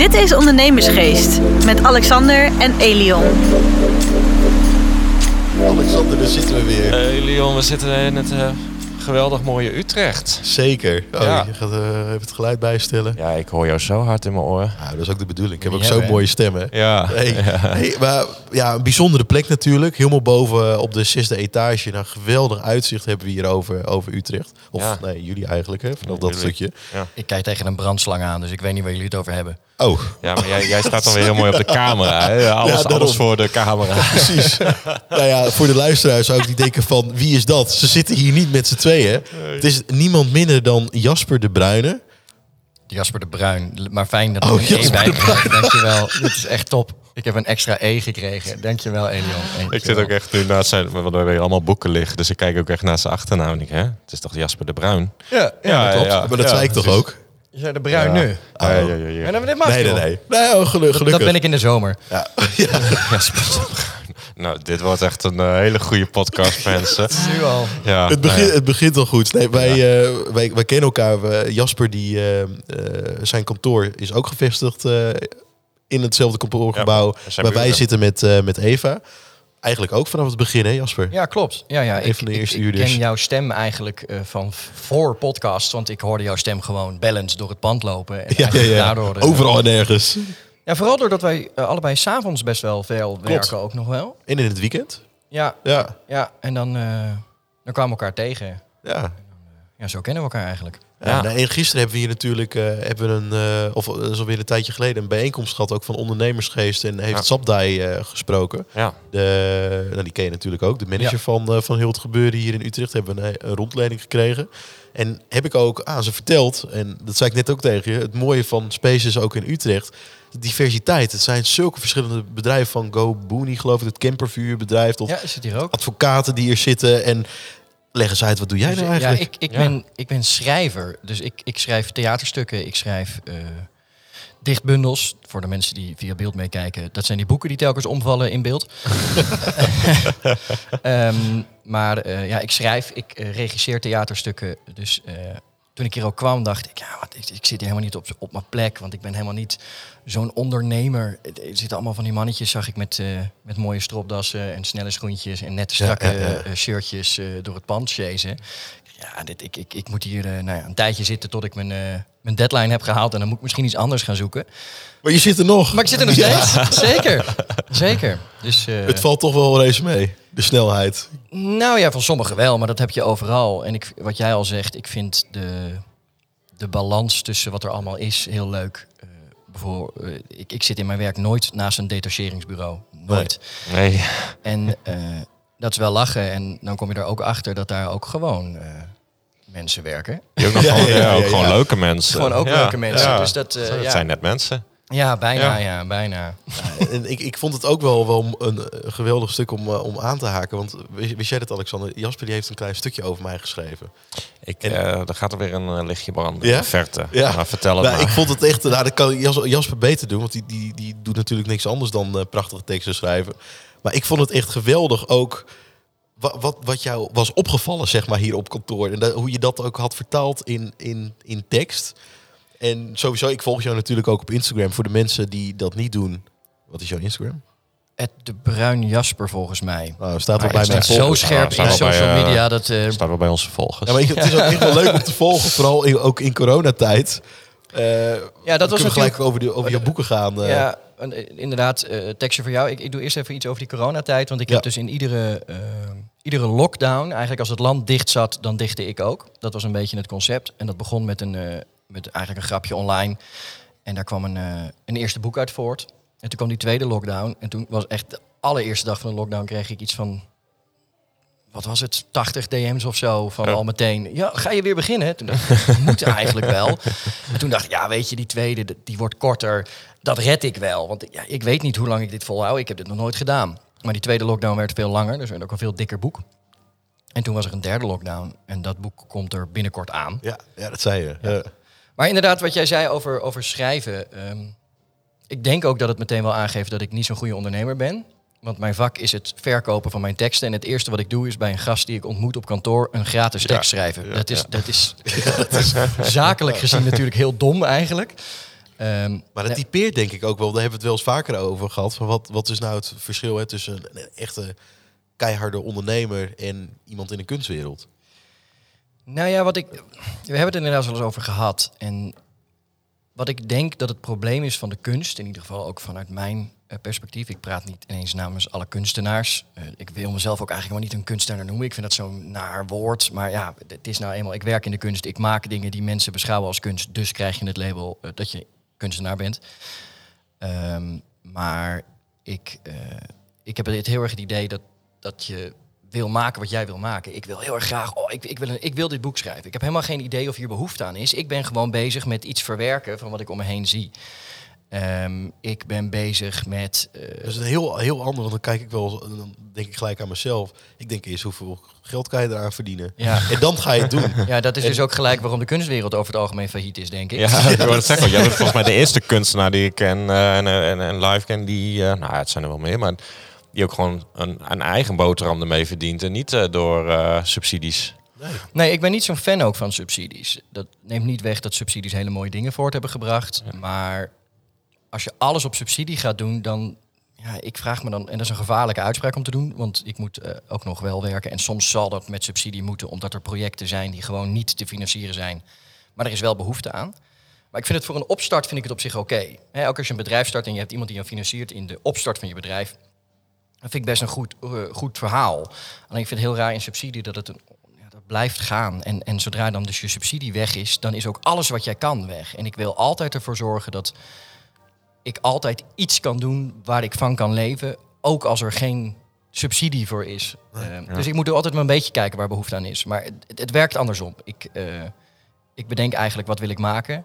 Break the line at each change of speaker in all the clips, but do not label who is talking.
Dit is Ondernemersgeest met Alexander en Elion.
Alexander, daar zitten we weer.
Hey Leon, we zitten in het eh, geweldig mooie Utrecht.
Zeker. Oh,
Ja.
Je gaat eh, even het geluid bijstellen.
Ja, ik hoor jou zo hard in mijn oren.
Nou, dat is ook de bedoeling. Ik heb ook zo'n mooie stem, hè?
Ja.
Hey, hey, maar ja, een bijzondere plek natuurlijk. Helemaal boven op de zesde etage. Nou, geweldig uitzicht hebben we hier over, over Utrecht. Of
Ja.
nee, jullie eigenlijk, hè? Vanaf dat
jullie.
stukje.
Ik kijk tegen een brandslang aan, dus ik weet niet waar jullie het over hebben.
Oh,
Ja, maar jij, jij staat dan weer heel mooi op de camera. Hè? Alles,
Ja,
alles voor de camera.
precies. nou ja, voor de luisteraars zou ik niet denken van wie is dat? Ze zitten hier niet met z'n tweeën. Het is niemand minder dan Jasper de Bruyne.
Jasper de Bruin, maar fijn dat
Oh,
er een E bij krijgt. Dankjewel, dit is echt top. Ik heb een extra E gekregen. Dankjewel, Elion.
Ik zit ook echt nu naast zijn, want we hebben allemaal boeken liggen. Dus ik kijk ook echt naar zijn achternaam. En ik, hè? Het is toch Jasper de Bruin?
Ja, ja, dat klopt.
maar dat zei ik toch ook?
Je zei de Bruin
Ja.
nu.
Ah, ja, ja, ja, ja.
Maar dat, dit mag
Nee, nee, nee. nee oh, gelu- gelukkig.
Dat ben ik in de zomer.
Ja. ja.
Jasper de Bruin. Nou, dit wordt echt een eh, hele goede podcast, mensen.
Nu al.
Ja,
Het,
nou
begint,
ja.
het begint al goed. Nee, wij, eh, wij, wij kennen elkaar. We- Jasper, die, eh, zijn kantoor is ook gevestigd eh, in hetzelfde kantoorgebouw. Waar wij zitten met, eh, met Eva. Eigenlijk ook vanaf het begin, hè Jasper?
Ja, klopt. Ja, ja.
Een
Ik,
van de
ik-
eerste
ik, ken jouw stem eigenlijk eh, van voor podcast, want ik hoorde jouw stem gewoon bellend door het pand lopen. En
Ja, ja, ja.
Daardoor,
Overal en nergens.
Ja, vooral doordat wij eh, allebei s'avonds best wel veel werken ook nog wel.
En in het weekend.
Ja,
Ja,
ja. En dan, eh, dan kwamen we elkaar tegen.
ja.
Ja, zo kennen we elkaar eigenlijk.
Ja,
Ja.
nou, en gisteren hebben we hier natuurlijk eh, hebben we een, eh, of eh, dat is alweer een tijdje geleden, een bijeenkomst gehad ook van ondernemersgeest en heeft
Ja.
Sapdai eh, gesproken.
Ja.
De, nou, die ken je natuurlijk ook. De manager
Ja.
van, eh, van heel het gebeuren hier in Utrecht hebben een, een rondleiding gekregen. En heb ik ook aan ze verteld, en dat zei ik net ook tegen je, het mooie van Spaces ook in Utrecht, de diversiteit. Het zijn zulke verschillende bedrijven van Go Booney, geloof ik, het campervuurbedrijf, tot
Ja, is het hier ook?
advocaten die hier zitten. En leg eens uit, wat doe jij nou
ja,
eigenlijk?
ik, ik,
Ja.
Ben, ik ben schrijver. Dus ik, ik schrijf theaterstukken, ik schrijf eh, dichtbundels. Voor de mensen die via beeld meekijken. Dat zijn die boeken die telkens omvallen in beeld. Ehm, maar eh, ja, ik schrijf, ik eh, regisseer theaterstukken. Dus eh, toen ik hier ook kwam, dacht ik, ja, wat, ik, ik zit hier helemaal niet op, op mijn plek. Want ik ben helemaal niet zo'n ondernemer. Er zitten allemaal van die mannetjes, zag ik, met, eh, met mooie stropdassen en snelle schoentjes en nette strakke
ja, ja.
eh, shirtjes eh, door het pand chasen. Ja, dit, ik, ik, ik moet hier eh, nou ja, een tijdje zitten tot ik mijn, eh, mijn deadline heb gehaald. En dan moet ik misschien iets anders gaan zoeken.
Maar je zit er nog.
Maar ik zit er nog steeds. Zeker. Zeker. Dus, eh,
Het valt toch wel eens mee, de snelheid.
nou ja, van sommigen wel, maar dat heb je overal. En ik, wat jij al zegt, ik vind de, de balans tussen wat er allemaal is heel leuk. Eh, bijvoorbeeld, eh, ik, ik zit in mijn werk nooit naast een detacheringsbureau. Nooit.
Nee.
En eh, dat is wel lachen. En dan kom je er ook achter dat daar ook gewoon eh, mensen werken.
Die ook nog
Ja,
gewoon,
ja,
ja,
ja,
ook
ja.
gewoon leuke mensen.
Gewoon ook
Ja,
leuke mensen.
ja.
Dus dat, eh, ja.
zijn net mensen.
Ja, bijna,
Ja.
ja, bijna.
En ik, ik vond het ook wel, wel een, geweldig stuk om, eh, om aan te haken. Want wist, wist jij dat, Alexander? Jasper die heeft een klein stukje over mij geschreven.
Ik,
En-
eh, er gaat er weer een eh, lichtje branden
Ja?
in de verte.
Ja.
Maar vertel het
Nou,
maar.
ik vond het echt, nou, dat kan Jas- Jasper beter doen. Want die, die, die doet natuurlijk niks anders dan eh, prachtige teksten schrijven. Maar ik vond het echt geweldig ook... Wat, wat, wat jou was opgevallen, zeg maar, hier op kantoor. En dat, hoe je dat ook had vertaald in, in, in tekst. En sowieso, ik volg jou natuurlijk ook op Instagram. Voor de mensen die dat niet doen. Wat is jouw Instagram?
Ed de Bruin Jasper volgens mij.
Nou, staat wel bij mij
zo scherp
staat
in social
eh,
media. Dat, eh,
staat wel bij onze volgers.
Ja, maar het is ook echt wel leuk om te volgen. Vooral in, ook in coronatijd. Eh
ja, dat was
gelijk over, de, over je boeken gaan. eh.
Ja, inderdaad, eh, tekstje voor jou. Ik, ik doe eerst even iets over die coronatijd. Want ik
Ja.
heb dus in iedere, iedere lockdown, eigenlijk als het land dicht zat, dan dichtte ik ook. Dat was een beetje het concept. En dat begon met, een, eh, met eigenlijk een grapje online. En daar kwam een, eh, een eerste boek uit voort. En toen kwam die tweede lockdown. En toen was echt de allereerste dag van de lockdown kreeg ik iets van... Wat was het? 80 DM's of zo van
Ja.
al meteen. Ja, ga je weer beginnen? Toen dacht ik, moet eigenlijk wel. En toen dacht ik, ja, weet je, die tweede, die wordt korter. Dat red ik wel. Want ja, ik weet niet hoe lang ik dit volhoud. Ik heb dit nog nooit gedaan. Maar die tweede lockdown werd veel langer. Dus werd ook een veel dikker boek. En toen was er een derde lockdown. En dat boek komt er binnenkort aan.
Ja, ja, dat zei je. Ja.
Maar inderdaad, wat jij zei over, over schrijven. ehm, ik denk ook dat het meteen wel aangeeft dat ik niet zo'n goede ondernemer ben. Want mijn vak is het verkopen van mijn teksten. En het eerste wat ik doe is bij een gast die ik ontmoet op kantoor een gratis tekst schrijven.
ja,
dat, is,
ja.
dat, is, dat is zakelijk gezien natuurlijk heel dom eigenlijk. Ehm,
Maar dat typeert denk ik ook wel, daar hebben we het wel eens vaker over gehad. Van wat, wat is nou het verschil hè, tussen een echte keiharde ondernemer en iemand in de kunstwereld?
Nou ja, wat ik. We hebben het er inderdaad wel eens over gehad. En wat ik denk dat het probleem is van de kunst, in ieder geval ook vanuit mijn eh, perspectief. Ik praat niet ineens namens alle kunstenaars. Eh, ik wil mezelf ook eigenlijk maar niet een kunstenaar noemen. Ik vind dat zo'n naar woord. Maar ja, het is nou eenmaal. Ik werk in de kunst. Ik maak dingen die mensen beschouwen als kunst. Dus krijg je het label eh, dat je kunstenaar bent. Ehm, maar ik, ik heb het heel erg het idee dat, dat je wil maken wat jij wil maken. Ik wil heel erg graag, oh, ik, ik, wil een, ik wil dit boek schrijven. Ik heb helemaal geen idee of hier behoefte aan is. Ik ben gewoon bezig met iets verwerken van wat ik om me heen zie. Ehm, ik ben bezig met... eh,
Dat is een heel, heel ander, want dan kijk ik wel, dan denk ik gelijk aan mezelf. Ik denk eerst hoeveel geld kan je eraan verdienen?
ja.
En dan ga je het doen.
ja, dat is dus ook gelijk waarom de kunstwereld over het algemeen failliet is, denk ik.
Ja, ik wil het zeggen. Jij bent volgens mij de eerste kunstenaar die ik ken eh, en, eh, en, en live ken die, eh, nou ja, het zijn er wel meer, maar die ook gewoon een, een eigen boterham ermee verdient en niet eh, door eh, subsidies.
Nee.
Nee, ik ben niet zo'n fan ook van subsidies. Dat neemt niet weg dat subsidies hele mooie dingen voort hebben gebracht. Maar als je alles op subsidie gaat doen, dan... Ja, ik vraag me dan... En dat is een gevaarlijke uitspraak om te doen. Want ik moet eh, ook nog wel werken. En soms zal dat met subsidie moeten, omdat er projecten zijn die gewoon niet te financieren zijn. Maar er is wel behoefte aan. Maar ik vind het voor een opstart vind ik het op zich oké. Hè, Ook als je een bedrijf start en je hebt iemand die je financiert in de opstart van je bedrijf. Dat vind ik best een goed, eh, goed verhaal. Alleen ik vind het heel raar in subsidie dat het een, ja, dat blijft gaan. En, en zodra dan dus je subsidie weg is, dan is ook alles wat jij kan weg. En ik wil altijd ervoor zorgen dat ik altijd iets kan doen waar ik van kan leven. Ook als er geen subsidie voor is. Eh, Dus ik moet er altijd maar een beetje kijken waar behoefte aan is. Maar het, het werkt andersom. Ik, eh, ik bedenk eigenlijk wat wil ik maken.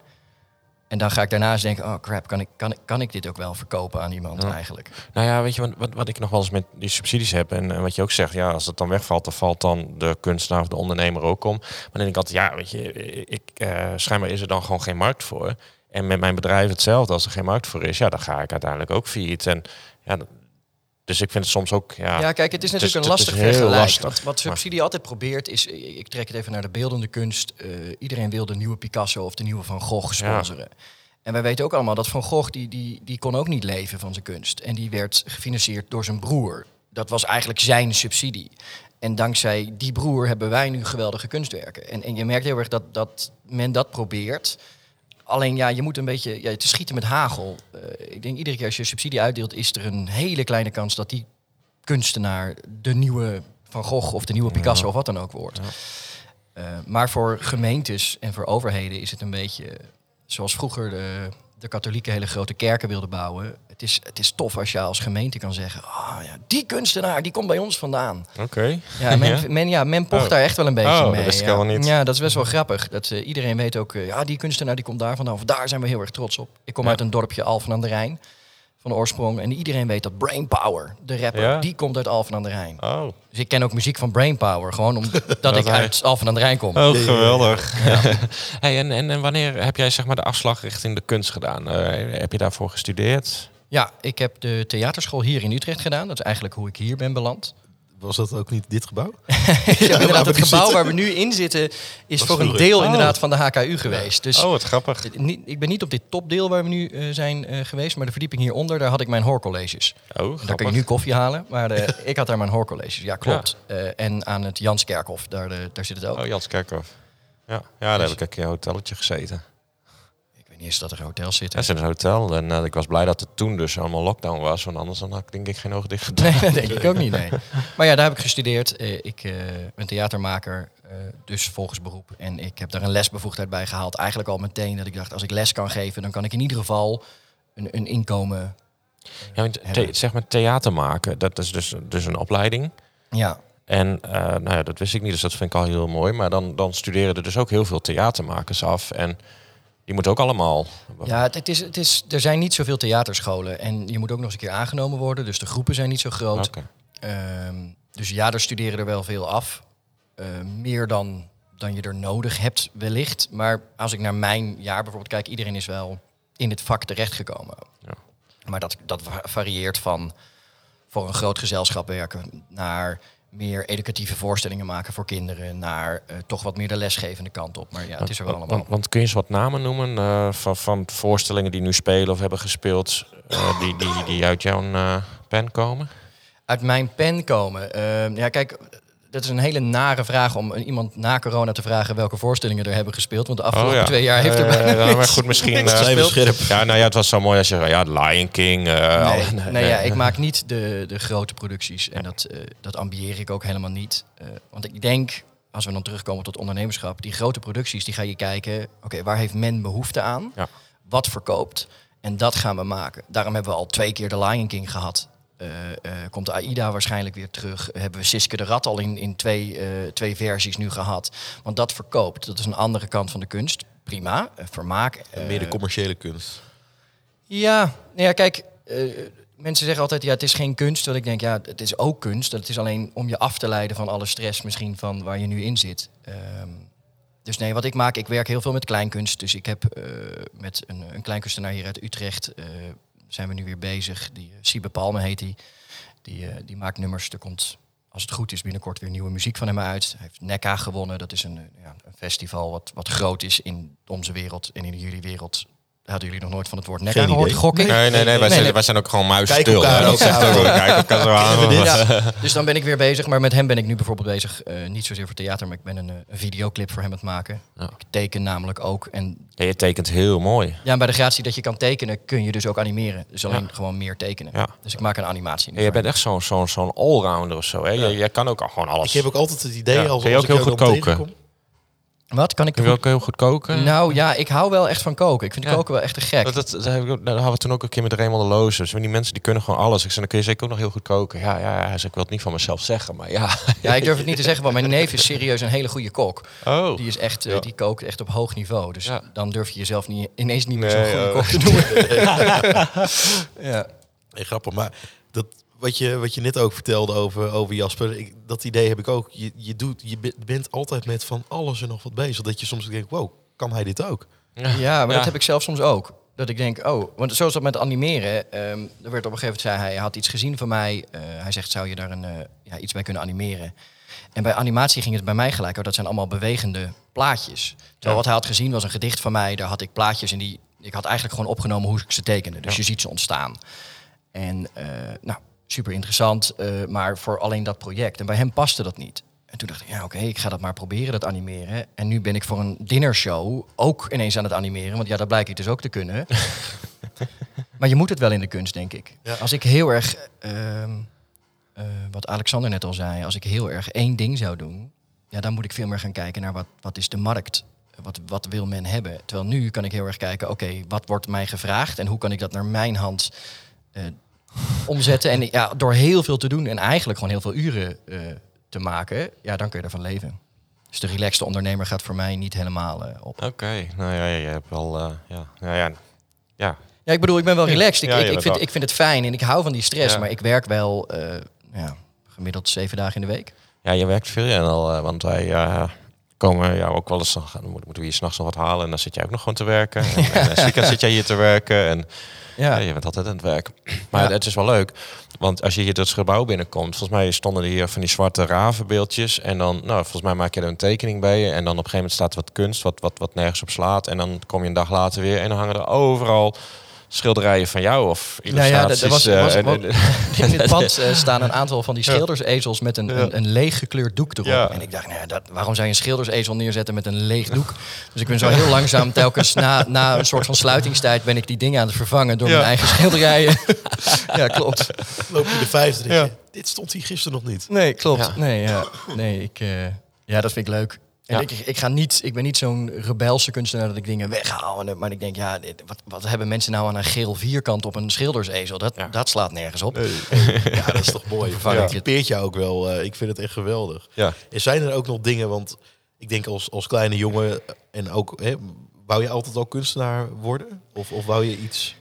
En dan ga ik daarna eens denken, oh crap, kan ik, kan, ik, kan ik dit ook wel verkopen aan iemand
Ja.
eigenlijk?
Nou ja, weet je wat, wat, ik nog wel eens met die subsidies heb en, en wat je ook zegt, ja, als het dan wegvalt, dan valt dan de kunstenaar of de ondernemer ook om. Maar dan denk ik altijd, ja, weet je, ik, eh, schijnbaar is er dan gewoon geen markt voor. En met mijn bedrijf hetzelfde, als er geen markt voor is, ja, dan ga ik uiteindelijk ook failliet. En ja, dat- dus ik vind het soms ook, ja,
Ja, kijk, het is natuurlijk een lastig vergelijk.
lastig.
Wat, wat subsidie altijd probeert is, ik trek het even naar de beeldende kunst. eh, iedereen wil de nieuwe Picasso of de nieuwe Van Gogh sponsoren. En wij weten ook allemaal dat Van Gogh, die, die, die kon ook niet leven van zijn kunst. En die werd gefinancierd door zijn broer. Dat was eigenlijk zijn subsidie. En dankzij die broer hebben wij nu geweldige kunstwerken. En, en je merkt heel erg dat, dat men dat probeert. Alleen ja, je moet een beetje ja, te schieten met hagel. Eh, ik denk iedere keer als je subsidie uitdeelt, is er een hele kleine kans dat die kunstenaar de nieuwe Van Gogh of de nieuwe Picasso of wat dan ook wordt. Eh, maar voor gemeentes en voor overheden is het een beetje zoals vroeger de, de katholieken hele grote kerken wilden bouwen. Het is, het is tof als je als gemeente kan zeggen, ah ja, die kunstenaar die komt bij ons vandaan.
oké.
Ja, men,
Ja?
men, ja, men pocht
Oh.
daar echt wel een beetje
Oh, dat
mee.
wist ik
ja.
helemaal niet.
Ja, dat is best wel grappig. Dat, eh, iedereen weet ook, eh, ja, die kunstenaar die komt daar vandaan. Of daar zijn we heel erg trots op. Ik kom uit een dorpje Alphen aan de Rijn, van oorsprong. En iedereen weet dat Brainpower, de rapper,
Ja?
die komt uit Alphen aan de Rijn.
Oh,
Dus ik ken ook muziek van Brainpower, gewoon omdat ik
hij-
uit Alphen aan de Rijn kom.
oh geweldig. hey, en, en, en wanneer heb jij zeg maar de afslag richting de kunst gedaan? Eh, heb je daarvoor gestudeerd?
Ja, ik heb de theaterschool hier in Utrecht gedaan. Dat is eigenlijk hoe ik hier ben beland.
Was dat ook niet dit gebouw?
Ja, inderdaad,
waar we
het
nu
gebouw
zitten.
waar we nu in zitten is
Was
voor een deel
Oh.
inderdaad van de HKU geweest. Dus
Oh, wat grappig.
niet, ik ben niet op dit topdeel waar we nu eh, zijn eh, geweest, maar de verdieping hieronder, daar had ik mijn hoorcolleges.
Oh,
Daar kun je nu koffie halen, maar eh, ik had daar mijn hoorcolleges. Ja, klopt. Eh, en aan het Janskerkhof, daar, eh, daar zit het ook.
Oh, Jans Kerkhoff. Ja, ja daar heb ik een keer in een hotelletje gezeten.
Weet niet eens dat er hotels zitten.
Dat is een hotel. En eh, ik was blij dat het toen dus allemaal lockdown was. Want anders dan had ik denk ik geen ogen dicht gedaan.
Nee, dat denk ik ook niet, nee. Maar ja, daar heb ik gestudeerd. Eh, ik eh, ben theatermaker, dus volgens beroep. En ik heb daar een lesbevoegdheid bij gehaald. Eigenlijk al meteen dat ik dacht, als ik les kan geven... dan kan ik in ieder geval een, een inkomen...
Ja, zeg maar theater maken, dat is dus, dus een opleiding.
Ja,
En nou ja, dat wist ik niet, dus dat vind ik al heel mooi. Maar dan, dan studeren er dus ook heel veel theatermakers af. En die moeten ook allemaal...
ja het, het is, het is, er zijn niet zoveel theaterscholen. En je moet ook nog eens een keer aangenomen worden. Dus de groepen zijn niet zo groot. Ehm, dus ja, er studeren er wel veel af. Eh, meer dan, dan je er nodig hebt, wellicht. Maar als ik naar mijn jaar bijvoorbeeld kijk, iedereen is wel in het vak terechtgekomen.
Ja.
Maar dat, dat va- varieert van voor een groot gezelschap werken naar meer educatieve voorstellingen maken voor kinderen naar eh, toch wat meer de lesgevende kant op. Maar ja, het is er wel allemaal.
want kun je eens wat namen noemen eh, van, van voorstellingen die nu spelen of hebben gespeeld, eh, die, die, die uit jouw pen komen?
Uit mijn pen komen. Ja, kijk, dat is een hele nare vraag om iemand na corona te vragen welke voorstellingen er hebben gespeeld. Want de afgelopen
Oh, ja.
twee jaar heeft er bijna niks-
maar goed, misschien.
scherp.
ja, nou ja, het was zo mooi als je ja, Lion King. eh,
Nee,
alle-
nee, ja, ik maak niet de, de grote producties en dat, eh, dat ambieer ik ook helemaal niet. Eh, want ik denk, als we dan terugkomen tot ondernemerschap, die grote producties, die ga je kijken, oké, waar heeft men behoefte aan?
Ja.
Wat verkoopt? En dat gaan we maken. Daarom hebben we al twee keer de Lion King gehad. Eh, eh, komt de AIDA waarschijnlijk weer terug. Hebben we Siske de Rat al in, in twee, eh, twee versies nu gehad. Want dat verkoopt. Dat is een andere kant van de kunst. Prima, vermaak.
Meer de commerciële kunst.
ja, nou ja, kijk, mensen zeggen altijd, ja, het is geen kunst. Terwijl ik denk, ja, het is ook kunst. Het is alleen om je af te leiden van alle stress misschien van waar je nu in zit. Ehm, dus nee, wat ik maak, ik werk heel veel met kleinkunst. Dus ik heb met een, een kleinkunstenaar hier uit Utrecht, zijn we nu weer bezig. Die uh, Siebe Palme heet die. Die, eh, die maakt nummers. Er komt, als het goed is, binnenkort weer nieuwe muziek van hem uit. Hij heeft NECA gewonnen. Dat is een, eh, ja, een festival wat, wat groot is in onze wereld en in jullie wereld. Hadden jullie nog nooit van het woord
Geen
gehoord? Gok ik?
Nee, nee, nee, wij,
Nee,
zijn,
nee.
wij zijn ook gewoon muisstil. Dat zegt ook wel.
Dus dan ben ik weer bezig. Maar met hem ben ik nu bijvoorbeeld bezig. eh, niet zozeer voor theater, maar ik ben een, eh, videoclip voor hem aan het maken.
Ja.
Ik teken namelijk ook. En
Ja, je tekent heel mooi.
ja, bij de gratie dat je kan tekenen, kun je dus ook animeren. Dus alleen
Ja.
gewoon meer tekenen.
Ja.
Dus ik maak een animatie.
Ja, je bent echt zo'n zo'n zo'n allrounder of zo. Hè? Je, jij kan ook al gewoon alles.
Ik heb ook altijd het idee,
Ja.
als,
je ook heel goed koken?
Wat kan ik?
Kun je ook heel goed koken?
Nou ja, ik hou wel echt van koken. Ik vind
Ja.
koken wel echt te gek.
Dat, dat, dat, heb ik ook- dat hadden we toen ook een keer met Raymond de Loos. Die mensen die kunnen gewoon alles. Ik zei, dan kun je zeker ook nog heel goed koken. Ja, ja, ja. Hij zei, ik wil het niet van mezelf zeggen, maar ja.
Ja, ik durf het niet te zeggen, want mijn neef is serieus een hele goede kok.
Oh.
Die, is echt, eh,
Ja.
die kookt echt op hoog niveau. Dus
Ja.
dan durf je jezelf niet, ineens niet meer
Nee,
zo'n goede
oh.
kok te noemen. ja.
Nee, grappig. Maar dat, wat, je, wat je net ook vertelde over, over Jasper, ik, dat idee heb ik ook. Je, je, doet, je be- bent altijd met van alles en nog wat bezig. Dat je soms denkt, wow, kan hij dit ook?
Ja, maar dat heb ik zelf soms ook. Dat ik denk, oh, want zoals dat met animeren. ehm, er werd op een gegeven moment zei hij, hij had iets gezien van mij. eh, hij zegt, zou je daar een, eh, ja, iets bij kunnen animeren? En bij animatie ging het bij mij gelijk, oh, dat zijn allemaal bewegende plaatjes. Terwijl
Ja.
wat hij had gezien was een gedicht van mij. Daar had ik plaatjes in die, ik had eigenlijk gewoon opgenomen hoe ik ze tekende. Dus
Ja.
je ziet ze ontstaan. En eh, nou, super interessant, eh, maar voor alleen dat project. En bij hem paste dat niet. En toen dacht ik, ja oké, ik ga dat maar proberen, dat animeren. En nu ben ik voor een dinnershow ook ineens aan het animeren. Want ja, dat blijkt ik dus ook te kunnen. maar je moet het wel in de kunst, denk ik.
Ja.
Als ik heel erg, ehm, eh, wat Alexander net al zei, als ik heel erg één ding zou doen, ja, dan moet ik veel meer gaan kijken naar wat, wat is de markt. Wat, wat wil men hebben? Terwijl nu kan ik heel erg kijken, oké, wat wordt mij gevraagd en hoe kan ik dat naar mijn hand eh, omzetten? En ja, door heel veel te doen en eigenlijk gewoon heel veel uren eh, te maken, ja, dan kun je ervan leven. Dus de relaxte ondernemer gaat voor mij niet helemaal eh, op.
Oké, nou ja, je hebt wel, eh, ja, ja, ja, ja.
Ja, ik bedoel, ik ben wel relaxed. Ik,
Ja,
ik, vind, ik vind het fijn en ik hou van die stress,
Ja.
maar ik werk wel ja, gemiddeld zeven dagen in de week.
Ja, je werkt veel en al, want wij komen jou ook wel eens, dan moeten we hier s'nachts nog wat halen en dan zit jij ook nog gewoon te werken. En, zit jij hier te werken en ja. je bent altijd aan het werk. Maar het is wel leuk, want als je hier dat gebouw binnenkomt, volgens mij stonden er hier van die zwarte ravenbeeldjes en dan, nou, volgens mij maak je er een tekening bij en dan op een gegeven moment staat wat kunst, wat, wat, wat nergens op slaat en dan kom je een dag later weer en dan hangen er overal schilderijen van jou of
Nou ja,
illustraties.
was- was- was-
en-
In het pand eh, staan een aantal van die schildersezels met een,
Ja.
een, een leeg gekleurd doek erop.
Ja.
En ik dacht, nou ja, dat, waarom zou je een schildersezel neerzetten met een leeg doek? Dus ik ben zo heel langzaam telkens na, na een soort van sluitingstijd ben ik die dingen aan het vervangen door
Ja.
mijn eigen schilderijen. ja, klopt.
Loop je de vijfde,
Ja.
dit stond hier gisteren nog niet.
Nee, klopt.
Ja.
Nee, ja. nee ik, eh, ja, dat vind ik leuk. En
Ja.
ik, ik, ga niet, ik ben niet zo'n rebelse kunstenaar dat ik dingen weghaal. En, maar ik denk, ja, dit- wat, wat hebben mensen nou aan een geel vierkant op een schildersezel? Dat,
Ja.
dat slaat nergens op.
Ja, dat is toch mooi. Ja.
ik
Het typeert jou ook wel. eh, ik vind het echt geweldig.
ja.
En zijn er ook nog dingen, want ik denk als, als kleine jongen en ook, hè, wou je altijd al kunstenaar worden? Of, of wou je iets...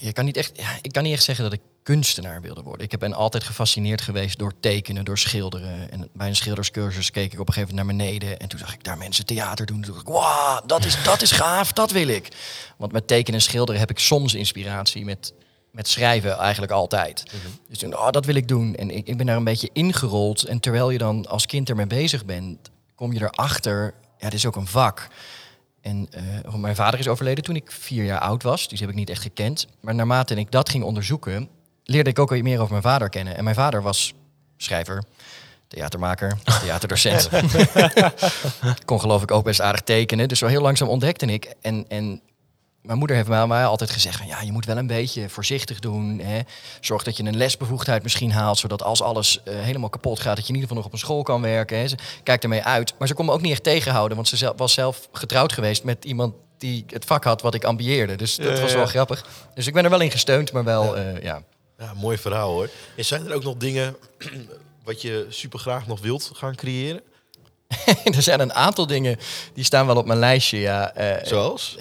Je kan niet echt, ja, ik kan niet echt zeggen dat ik kunstenaar wilde worden. Ik ben altijd gefascineerd geweest door tekenen, door schilderen. En bij een schilderscursus keek ik op een gegeven moment naar beneden. En toen zag ik daar mensen theater doen. Toen dacht ik, wauw, dat is, dat is gaaf, dat wil ik. Want met tekenen en schilderen heb ik soms inspiratie met, met schrijven eigenlijk altijd. Dus toen, oh, dat wil ik doen. En ik, ik ben daar een beetje ingerold. En terwijl je dan als kind ermee bezig bent, kom je erachter, ja, dit is ook een vak. En eh, mijn vader is overleden toen ik vier jaar oud was. Dus die heb ik niet echt gekend. Maar naarmate ik dat ging onderzoeken, leerde ik ook weer meer over mijn vader kennen. En mijn vader was schrijver, theatermaker, theaterdocent. Kon geloof ik ook best aardig tekenen. Dus zo heel langzaam ontdekte ik. En, en mijn moeder heeft mij, mij altijd gezegd van ja, je moet wel een beetje voorzichtig doen. Hè. Zorg dat je een lesbevoegdheid misschien haalt, zodat als alles eh, helemaal kapot gaat, dat je in ieder geval nog op een school kan werken. Hè. Ze kijkt ermee uit. Maar ze kon me ook niet echt tegenhouden, want ze was zelf getrouwd geweest met iemand die het vak had wat ik ambieerde. Dus dat
Ja,
was
ja.
wel grappig. Dus ik ben er wel in gesteund, maar wel, eh, ja.
Ja, mooi verhaal hoor. En zijn er ook nog dingen wat je super graag nog wilt gaan creëren?
er zijn een aantal dingen die staan wel op mijn lijstje, ja. Eh,
Zoals?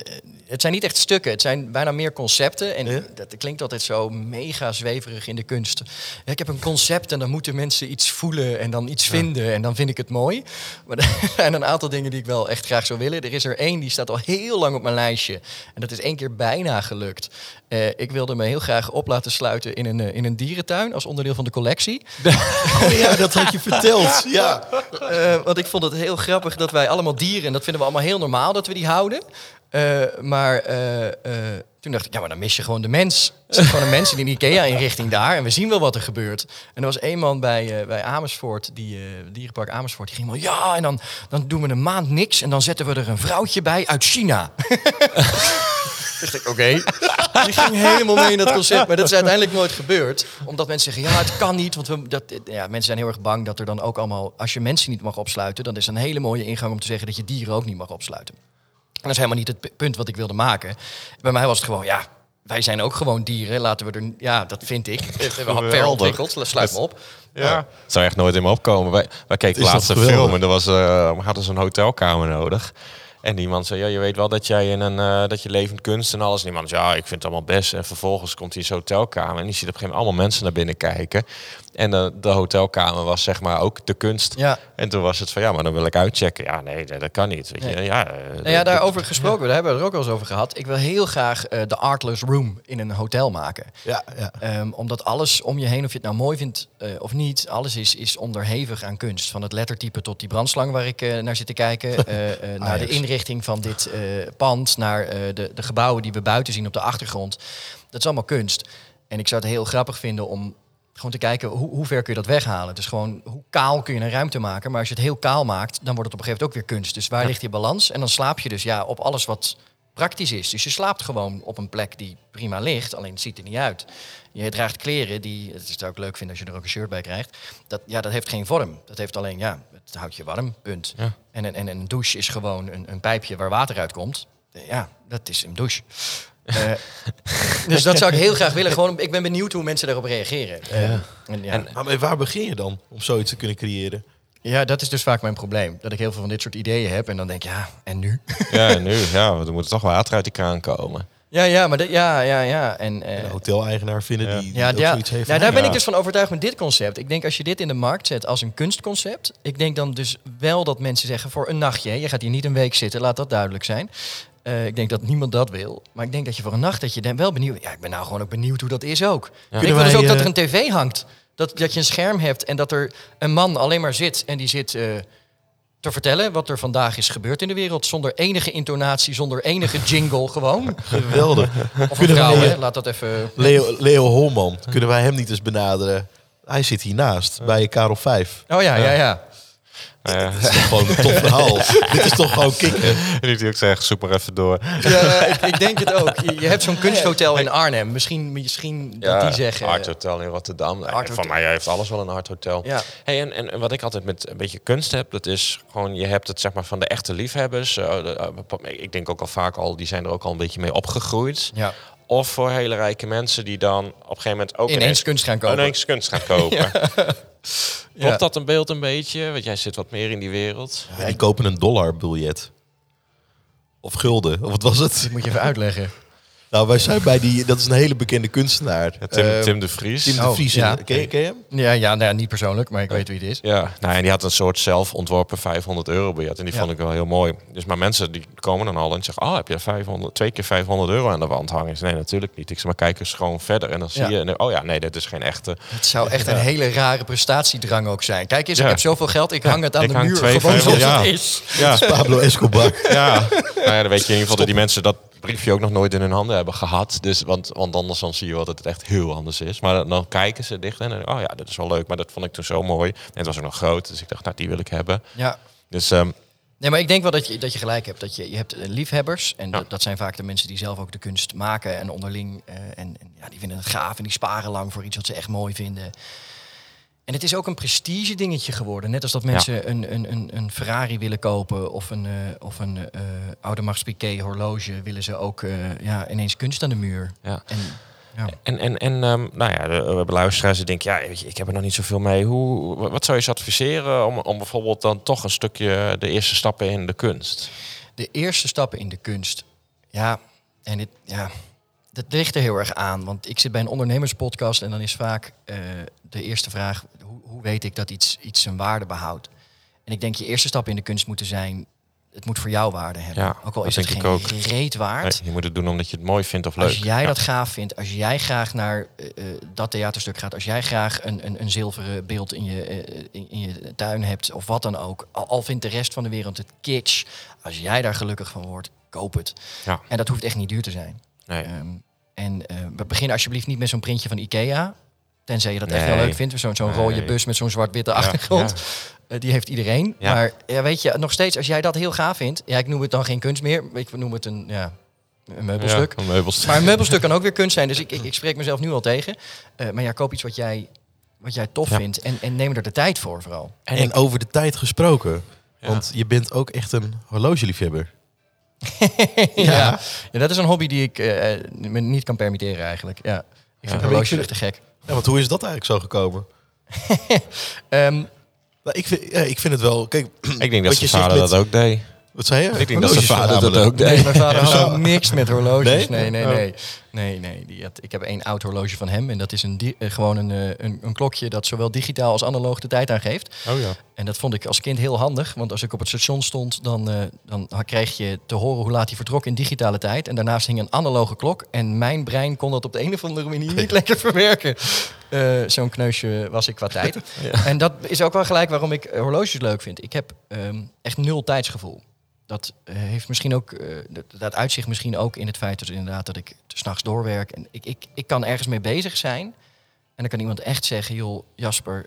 Het zijn niet echt stukken, het zijn bijna meer concepten. En
Ja?
dat klinkt altijd zo mega zweverig in de kunst. Ja, ik heb een concept en dan moeten mensen iets voelen en dan iets vinden en dan vind ik het mooi. Maar er zijn een aantal dingen die ik wel echt graag zou willen. Er is er één die staat al heel lang op mijn lijstje. En dat is één keer bijna gelukt. Eh, ik wilde me heel graag op laten sluiten in een, eh, in een dierentuin als onderdeel van de collectie.
Oh ja, dat had je verteld. Ja.
Eh, want ik vond het heel grappig dat wij allemaal dieren, en dat vinden we allemaal heel normaal dat we die houden. Eh, maar eh, eh, toen dacht ik, ja, maar dan mis je gewoon de mens. Er zit gewoon een mens in IKEA-inrichting daar en we zien wel wat er gebeurt. En er was één man bij, bij Amersfoort, die dierenpark Amersfoort, die ging wel, ja, en dan, dan doen we een maand niks en dan zetten we er een vrouwtje bij uit China. dacht ik, oké. Die ging helemaal mee in dat concept. Maar dat is uiteindelijk nooit gebeurd. Omdat mensen zeggen, ja, het kan niet. Want we, dat, ja, mensen zijn heel erg bang dat er dan ook allemaal... Als je mensen niet mag opsluiten, dan is een hele mooie ingang om te zeggen dat je dieren ook niet mag opsluiten. En dat is helemaal niet het pu- punt wat ik wilde maken. Bij mij was het gewoon, ja, wij zijn ook gewoon dieren. Laten we er... Ja, dat vind ik. We hebben per ontwikkeld. Sluit me op.
Ja. Het zou echt nooit in me opkomen. Wij, wij keken
Is dat
laatst een
geweldig?
film en er was, eh, we hadden zo'n hotelkamer nodig. En die man zei, ja, je weet wel dat jij in een, eh, dat je levend kunst en alles. En die man zei, ja, ik vind het allemaal best. En vervolgens komt hij in zijn hotelkamer en die ziet op een gegeven moment allemaal mensen naar binnen kijken. En de, de hotelkamer was zeg maar ook de kunst.
Ja.
En toen was het van, ja, maar dan wil ik uitchecken. Ja, nee, dat, kan niet. Weet je.
Nee.
Ja, eh,
Nou ja, daarover gesproken, daar hebben we het er ook al eens over gehad. Ik wil heel graag eh, de Artless Room in een hotel maken.
Ja, ja.
Ehm, omdat alles om je heen, of je het nou mooi vindt eh, of niet, alles is, is onderhevig aan kunst. Van het lettertype tot die brandslang waar ik eh, naar zit te kijken. eh, eh, naar de
Ajax.
inrichting van dit eh, pand. Naar eh, de, de gebouwen die we buiten zien op de achtergrond. Dat is allemaal kunst. En ik zou het heel grappig vinden om gewoon te kijken hoe, hoe ver kun je dat weghalen. Dus gewoon hoe kaal kun je een ruimte maken. Maar als je het heel kaal maakt, dan wordt het op een gegeven moment ook weer kunst. Dus waar ligt die balans? En dan slaap je dus ja, op alles wat praktisch is. Dus je slaapt gewoon op een plek die prima ligt, alleen het ziet er niet uit. Je draagt kleren die, het is ook leuk vinden als je er ook een shirt bij krijgt. Dat, ja, dat heeft geen vorm. Dat heeft alleen, ja, het houdt je warm, punt.
Ja.
En, een- en een douche is gewoon een, een pijpje waar water uitkomt. Ja, dat is een douche. Eh, dus dat zou ik heel graag willen. Gewoon, ik ben benieuwd hoe mensen daarop reageren. Eh, en, ja.
En-
Maar waar begin je dan om zoiets te kunnen creëren?
ja, dat is dus vaak mijn probleem. Dat ik heel veel van dit soort ideeën heb en dan denk ik, ja, en nu?
Ja, en nu, ja, er moet toch water uit die kraan komen.
Ja, ja, maar dat, ja, ja, ja. En, eh,
Een hoteleigenaar vinden
Ja.
die, die
Ja,
ook
ja.
zoiets heeft.
ja,
van,
daar ben
Ja.
ik dus van overtuigd met dit concept. Ik denk als je dit in de markt zet als een kunstconcept, ik denk dan dus wel dat mensen zeggen voor een nachtje, hè, je gaat hier niet een week zitten, laat dat duidelijk zijn. Eh, ik denk dat niemand dat wil. Maar ik denk dat je voor een nacht dat je dan wel benieuwd. Ja, ik ben nou gewoon ook benieuwd hoe dat is ook. Ik wil dus ook dat
eh,
er een tv hangt. Dat, dat je een scherm hebt en dat er een man alleen maar zit en die zit eh, te vertellen wat er vandaag is gebeurd in de wereld. Zonder enige intonatie, zonder enige jingle gewoon.
Geweldig.
Of een vrouw, hè? laat dat even...
Leo, Leo Holman, kunnen wij hem niet eens benaderen? Hij zit hiernaast, bij Karel 5.
Oh ja, ja, ja.
Ja.
Dit is toch gewoon een tof verhaal. Dit is toch gewoon kicken.
En die ook zegt, zoek maar even door.
Ja, ik, ik denk het ook. Je, je hebt zo'n kunsthotel in Arnhem. Misschien, misschien dat die zeggen...
Art Hotel in Rotterdam.
Art.
Van mij heeft alles wel een Art Hotel.
Ja.
Hey, en, en, en wat ik altijd met een beetje kunst heb, dat is gewoon, je hebt het zeg maar van de echte liefhebbers. eh, de- eh, ik denk ook al vaak al, die zijn er ook al een beetje mee opgegroeid.
Ja.
Of voor hele rijke mensen die dan op een gegeven moment ook
Ineens kunst gaan kopen.
Ineens kunst gaan kopen. Klopt
Ja.
dat een beeld een beetje? Want jij zit wat meer in die wereld.
Ja, die kopen een dollarbiljet. Of gulden. Of wat was het?
Dit moet je even uitleggen.
Nou, wij zijn bij die... Dat is een hele bekende kunstenaar.
Ja, Tim,
Eh,
Tim de Vries.
Tim de
Oh,
Vries.
ja.
Ken, je, ken je hem?
Ja, ja nou, ja, niet persoonlijk, maar ik weet wie het is.
Ja, nou, en die had een soort zelf ontworpen 500 euro biljet. En die
Ja.
vond ik wel heel mooi. Dus maar mensen die komen dan al en zeggen... Oh, heb je 500, twee keer 500 euro aan de wand hangen? Nee, natuurlijk niet. Ik zeg, maar kijk eens gewoon verder. En dan zie
Ja.
je... en- Oh ja, nee, dit is geen echte.
Het zou echt een hele rare prestatiedrang ook zijn. Kijk eens, ik heb zoveel geld, ik hang het aan
ik
de
hang
muur.
twee
Gewoon zoals het
ja.
is.
Ja,
Pablo Escobar.
ja. nou ja, dan weet je in ieder geval dat die mensen dat briefje ook nog nooit in hun handen hebben gehad. Dus, want, want anders dan zie je wel dat het echt heel anders is. Maar dan, dan kijken ze dicht en dan, oh ja, dat is wel leuk. Maar dat vond ik toen zo mooi. En het was ook nog groot. Dus ik dacht, nou, die wil ik hebben.
Ja.
Dus ehm,
Nee, maar ik denk wel dat je, dat je gelijk hebt. Dat je, je hebt eh, liefhebbers. En
Ja.
dat, dat zijn vaak de mensen die zelf ook de kunst maken. En onderling. eh, en, en ja, die vinden het gaaf. En die sparen lang voor iets wat ze echt mooi vinden. En het is ook een prestige dingetje geworden. Net als dat mensen een, een, een, een Ferrari willen kopen. Of een, eh of een eh Audemars Piguet horloge. Willen ze ook eh, ja, ineens kunst aan de muur.
ja.
En, ja.
En, en, en ehm, nou ja, de, we luisteraars die denken, ja, weet je, ik heb er nog niet zoveel mee. Hoe, wat zou je ze adviseren om, om bijvoorbeeld dan toch een stukje de eerste stappen in de kunst?
de eerste stappen in de kunst. Ja, en dit, ja, dat ligt er heel erg aan. Want ik zit bij een ondernemerspodcast en dan is vaak de eerste vraag: hoe, weet ik dat iets, iets zijn waarde behoudt? En ik denk je eerste stap in de kunst moeten zijn: het moet voor jou waarde hebben.
Ja,
ook al is het geen reet waard.
Nee, je moet het doen omdat je het mooi vindt of leuk.
Als jij
Ja.
dat gaaf vindt, als jij graag naar eh, eh, dat theaterstuk gaat, als jij graag een, een, een zilveren beeld in je, eh, in, in je tuin hebt of wat dan ook, al, al vindt de rest van de wereld het kitsch, als jij daar gelukkig van wordt, koop het.
Ja.
En dat hoeft echt niet duur te zijn.
Nee.
Ehm, en beginnen alsjeblieft niet met zo'n printje van Ikea. Tenzij je dat echt
Nee.
wel leuk vindt. Zo'n zo'n
Nee.
rode bus met zo'n zwart-witte
Ja,
achtergrond.
ja.
Eh, die heeft iedereen.
Ja.
Maar ja, weet je, nog steeds, als jij dat heel gaaf vindt. Ja, ik noem het dan geen kunst meer. Ik noem het een, ja, een meubelstuk.
Ja, een meubelstuk.
Maar een meubelstuk kan ook weer kunst zijn. Dus ik, ik, ik spreek mezelf nu al tegen. Eh, maar ja, koop iets wat jij, wat jij tof
Ja.
vindt. En, en neem er de tijd voor vooral.
En
En
ik-
over de tijd gesproken.
Ja.
Want je bent ook echt een horlogeliefhebber.
ja. ja, dat is een hobby die ik eh, me niet kan permitteren eigenlijk. Ja. Ik vind horloges echt te gek.
Ja, want hoe is dat eigenlijk zo gekomen?
Ehm,
Nou, ik, vind, ja, ik vind het wel... Kijk,
ik denk dat zijn
je
vader
met-
dat ook deed.
Wat zei je?
Ik denk dat zijn
Horloges
vader dat ook deed.
Nee, mijn vader had ook niks met horloges.
Nee?
Nee, nee,
Oh.
nee. Nee, nee. Die had, ik heb één oud horloge van hem. En dat is een eh, gewoon een, eh, een, een klokje dat zowel digitaal als analoog de tijd aangeeft.
Oh ja.
En dat vond ik als kind heel handig. Want als ik op het station stond, dan, eh, dan kreeg je te horen hoe laat hij vertrok in digitale tijd. En daarnaast hing een analoge klok. En mijn brein kon dat op de een of andere manier niet lekker verwerken. Zo'n kneusje was ik qua tijd. En dat is ook wel gelijk waarom ik horloges leuk vind. Ik heb ehm, echt nul tijdsgevoel. Dat eh, heeft misschien ook, eh, dat, dat uitzicht misschien ook in het feit dat inderdaad dat ik s'nachts doorwerk. En ik, ik, ik kan ergens mee bezig zijn. En dan kan iemand echt zeggen, joh, Jasper,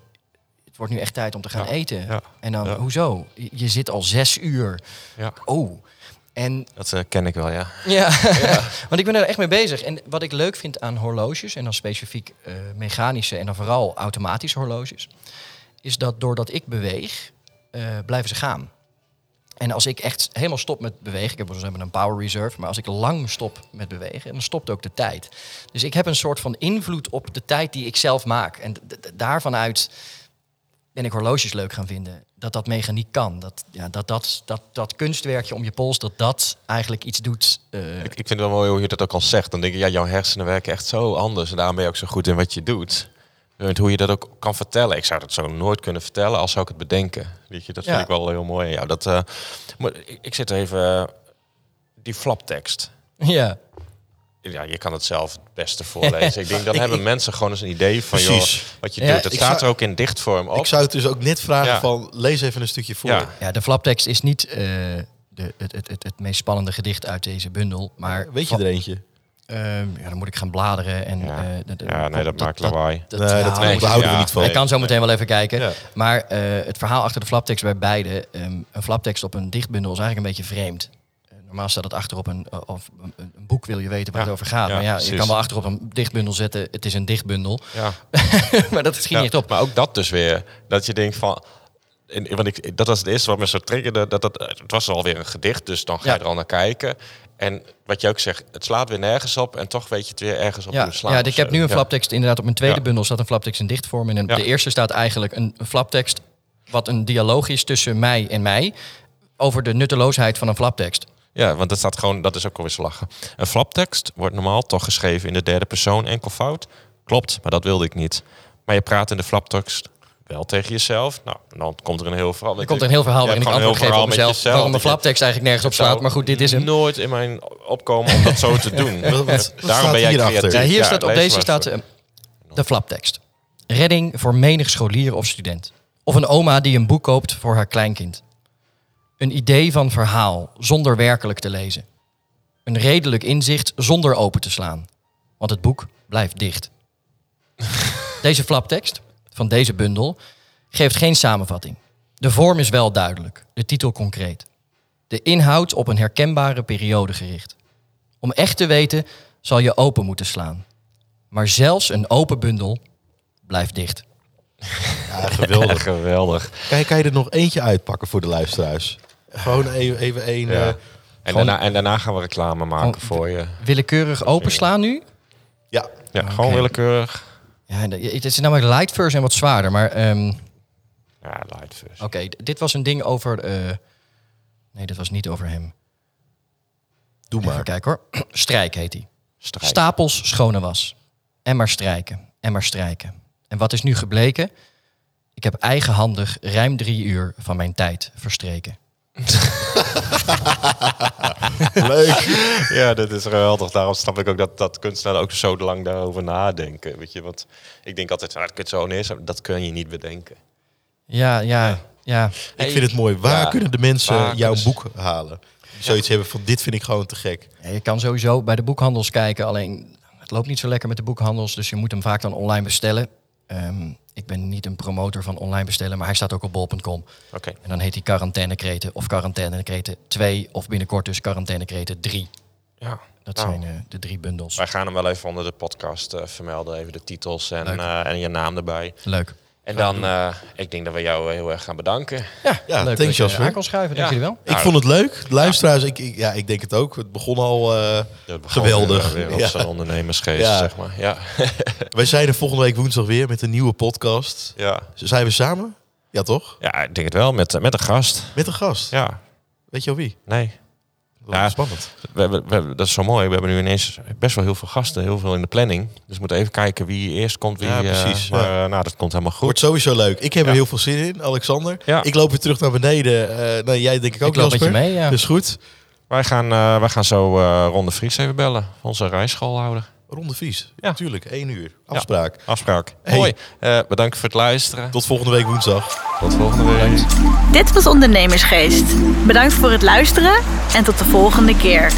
het wordt nu echt tijd om te gaan
Ja,
eten.
ja,
en dan,
ja.
hoezo? Je, je zit al zes uur.
Ja.
Oh. En
Dat eh, ken ik wel, ja.
ja, want ik ben er echt mee bezig. En wat ik leuk vind aan horloges, en dan specifiek eh, mechanische en dan vooral automatische horloges, is dat doordat ik beweeg, eh, blijven ze gaan. En als ik echt helemaal stop met bewegen, ik heb hebben een power reserve, maar als ik lang stop met bewegen, dan stopt ook de tijd. Dus ik heb een soort van invloed op de tijd die ik zelf maak. En d- d- daarvan uit ben ik horloges leuk gaan vinden. Dat dat mechaniek kan. Dat, ja, dat, dat, dat, dat kunstwerkje om je pols, dat dat eigenlijk iets doet. eh,
Ik, ik vind het wel mooi hoe je dat ook al zegt. Dan denk ik, ja, jouw hersenen werken echt zo anders. En daarom ben je ook zo goed in wat je doet. En hoe je dat ook kan vertellen. Ik zou dat zo nooit kunnen vertellen als zou ik het bedenken. Weet je, dat vind
Ja.
ik wel heel mooi aan jou. Dat, eh, maar ik, ik zit er even... eh, die flaptekst.
ja.
Ja, je kan het zelf het beste voorlezen. ik denk, dan
Ik-
hebben
ik-
mensen gewoon eens een idee van,
Precies.
joh, wat je
Ja,
doet. Het
ik
staat
zou-
er ook in dichtvorm op.
Ik zou het dus ook net vragen
Ja.
van... Lees even een stukje voor.
Ja.
ja, de flaptekst is niet eh, de, het, het, het, het meest spannende gedicht uit deze bundel. Maar
Weet je er eentje?
Ehm, ja, dan moet ik gaan bladeren. En,
Ja.
eh, de- de-
ja, nee, dat, maakt lawaai.
dat-
nee,
ja,
dat,
nee,
daar houden we
ja.
niet van.
Ik kan zo meteen wel even kijken.
Ja.
Maar eh, het verhaal achter de flaptekst bij beide. ehm, een flaptekst op een dichtbundel is eigenlijk een beetje vreemd. Eh, Normaal staat het achterop een, of een, een boek, wil je weten waar
Ja.
het over gaat.
Ja,
maar ja, je
precies.
kan wel achterop een dichtbundel zetten. Het is een dichtbundel.
Ja.
maar dat schiet
Ja,
niet op.
Maar ook dat dus weer. Dat je denkt van... En, want ik, dat was het eerste wat me zo triggerde. Dat, dat, het was alweer een gedicht, dus dan ga je
Ja.
er al naar kijken. En wat je ook zegt, het slaat weer nergens op. En toch weet je het weer ergens op
Ja,
slaan.
ja, ik heb
zo.
nu een
Ja.
flaptekst. Inderdaad, op mijn tweede
Ja.
bundel staat een flaptekst in dichtvorm. En de eerste staat eigenlijk een, flaptekst... wat een dialoog is tussen mij en mij... over de nutteloosheid van een flaptekst.
Ja, want het staat gewoon, dat is ook alweer lachen. Een flaptekst wordt normaal toch geschreven in de derde persoon enkelvoud. Klopt, maar dat wilde ik niet. Maar je praat in de flaptekst wel tegen jezelf. Nou, dan komt er een heel verhaal.
Er komt er een heel verhaal waarin ik antwoord geef op mezelf.
jezelf.
Waarom de flaptekst eigenlijk nergens op slaat. Maar goed, dit is hem.
Nooit in mijn opkomen om dat zo te doen.
Wat- wat-
Daarom
staat
ben jij creatief.
Ja, hier
Ja,
staat op deze staat
eens.
eh, de flaptekst. Redding voor menig scholier of student. Of een oma die een boek koopt voor haar kleinkind. Een idee van verhaal zonder werkelijk te lezen. Een redelijk inzicht zonder open te slaan. Want het boek blijft dicht. Deze flaptekst van deze bundel geeft geen samenvatting. De vorm is wel duidelijk, de titel concreet. De inhoud op een herkenbare periode gericht. Om echt te weten zal je open moeten slaan. Maar zelfs een open bundel blijft dicht.
Ja, geweldig.
Geweldig.
Kijk, kan je er nog eentje uitpakken voor de luisteraars? Gewoon even, even één.
Ja.
eh,
En,
Gewoon-
daarna, en daarna gaan we reclame maken voor je.
Willekeurig openslaan nu?
ja,
Ja, gewoon willekeurig.
Ja, het is namelijk light version en wat zwaarder. Maar ehm,
Ja, light first.
oké, dit was een ding over... eh, nee, dit was niet over hem.
doe
Even
maar.
kijken hoor. Strijk heet hij. Stapels schone was. En maar strijken. En maar strijken. En wat is nu gebleken? Ik heb eigenhandig ruim drie uur van mijn tijd verstreken.
Leuk.
Ja, dat is geweldig. Daarom snap ik ook dat, dat kunstenaars ook zo lang daarover nadenken. Weet je, want ik denk altijd, van, ah, dat kun je zo neerzetten. Dat kun je niet bedenken.
Ja, ja, ja.
Ik vind het mooi. Waar
Ja.
kunnen de mensen jouw boek halen? Zoiets hebben van dit vind ik gewoon te gek.
Ja, je kan sowieso bij de boekhandels kijken. Alleen het loopt niet zo lekker met de boekhandels. Dus je moet hem vaak dan online bestellen. Ehm, ik ben niet een promotor van online bestellen. Maar hij staat ook op bol.com.
Oké.
En dan heet hij Quarantainekreten of Quarantainekreten 2. Of binnenkort dus Quarantainekreten 3.
Ja.
Dat
Nou,
zijn eh, de drie bundels.
Wij gaan hem wel even onder de podcast eh, vermelden. Even de titels en, eh, en je naam erbij.
Leuk.
En dan, eh, ik denk dat we jou heel erg gaan bedanken.
Ja,
Ja,
leuk
thanks,
dat je aan kon schuiven. Dank
Ja.
jullie wel.
Ik
Nou,
vond het leuk. Luisteraars, ik, ik- ja, ik denk het ook. Het begon al eh,
Het begon
geweldig.
Weer, weer op
Ja.
zijn ondernemersgeest,
Ja.
zeg maar. Ja.
Wij zijn er volgende week woensdag weer met een nieuwe podcast.
ja.
Zijn we samen? Ja, toch?
ja, ik denk het wel. Met, met een gast.
Met een gast.
Ja.
Weet je al wie?
Nee. Ja.
spannend.
We hebben, we hebben, dat is zo mooi. We hebben nu ineens best wel heel veel gasten, heel veel in de planning. Dus we moeten even kijken wie eerst komt. Wie,
Ja,
eh,
precies,
maar
ja.
nou, dat komt helemaal goed.
Wordt sowieso leuk. Ik heb er heel veel zin in, Alexander.
Ja.
Ik loop weer terug naar beneden. Eh nou, jij denk ik ook,
Ik loop met
Jasper.
je mee, ja.
Dus goed.
Wij, gaan, eh, wij gaan zo eh Ron de Vries even bellen. Onze
Ronde Vries.
Ja.
Natuurlijk, één uur. Afspraak.
Afspraak.
Hey.
Mooi. Eh, bedankt voor het luisteren.
Tot volgende week woensdag.
Tot volgende week.
Dit was Ondernemersgeest. Bedankt voor het luisteren en tot de volgende keer.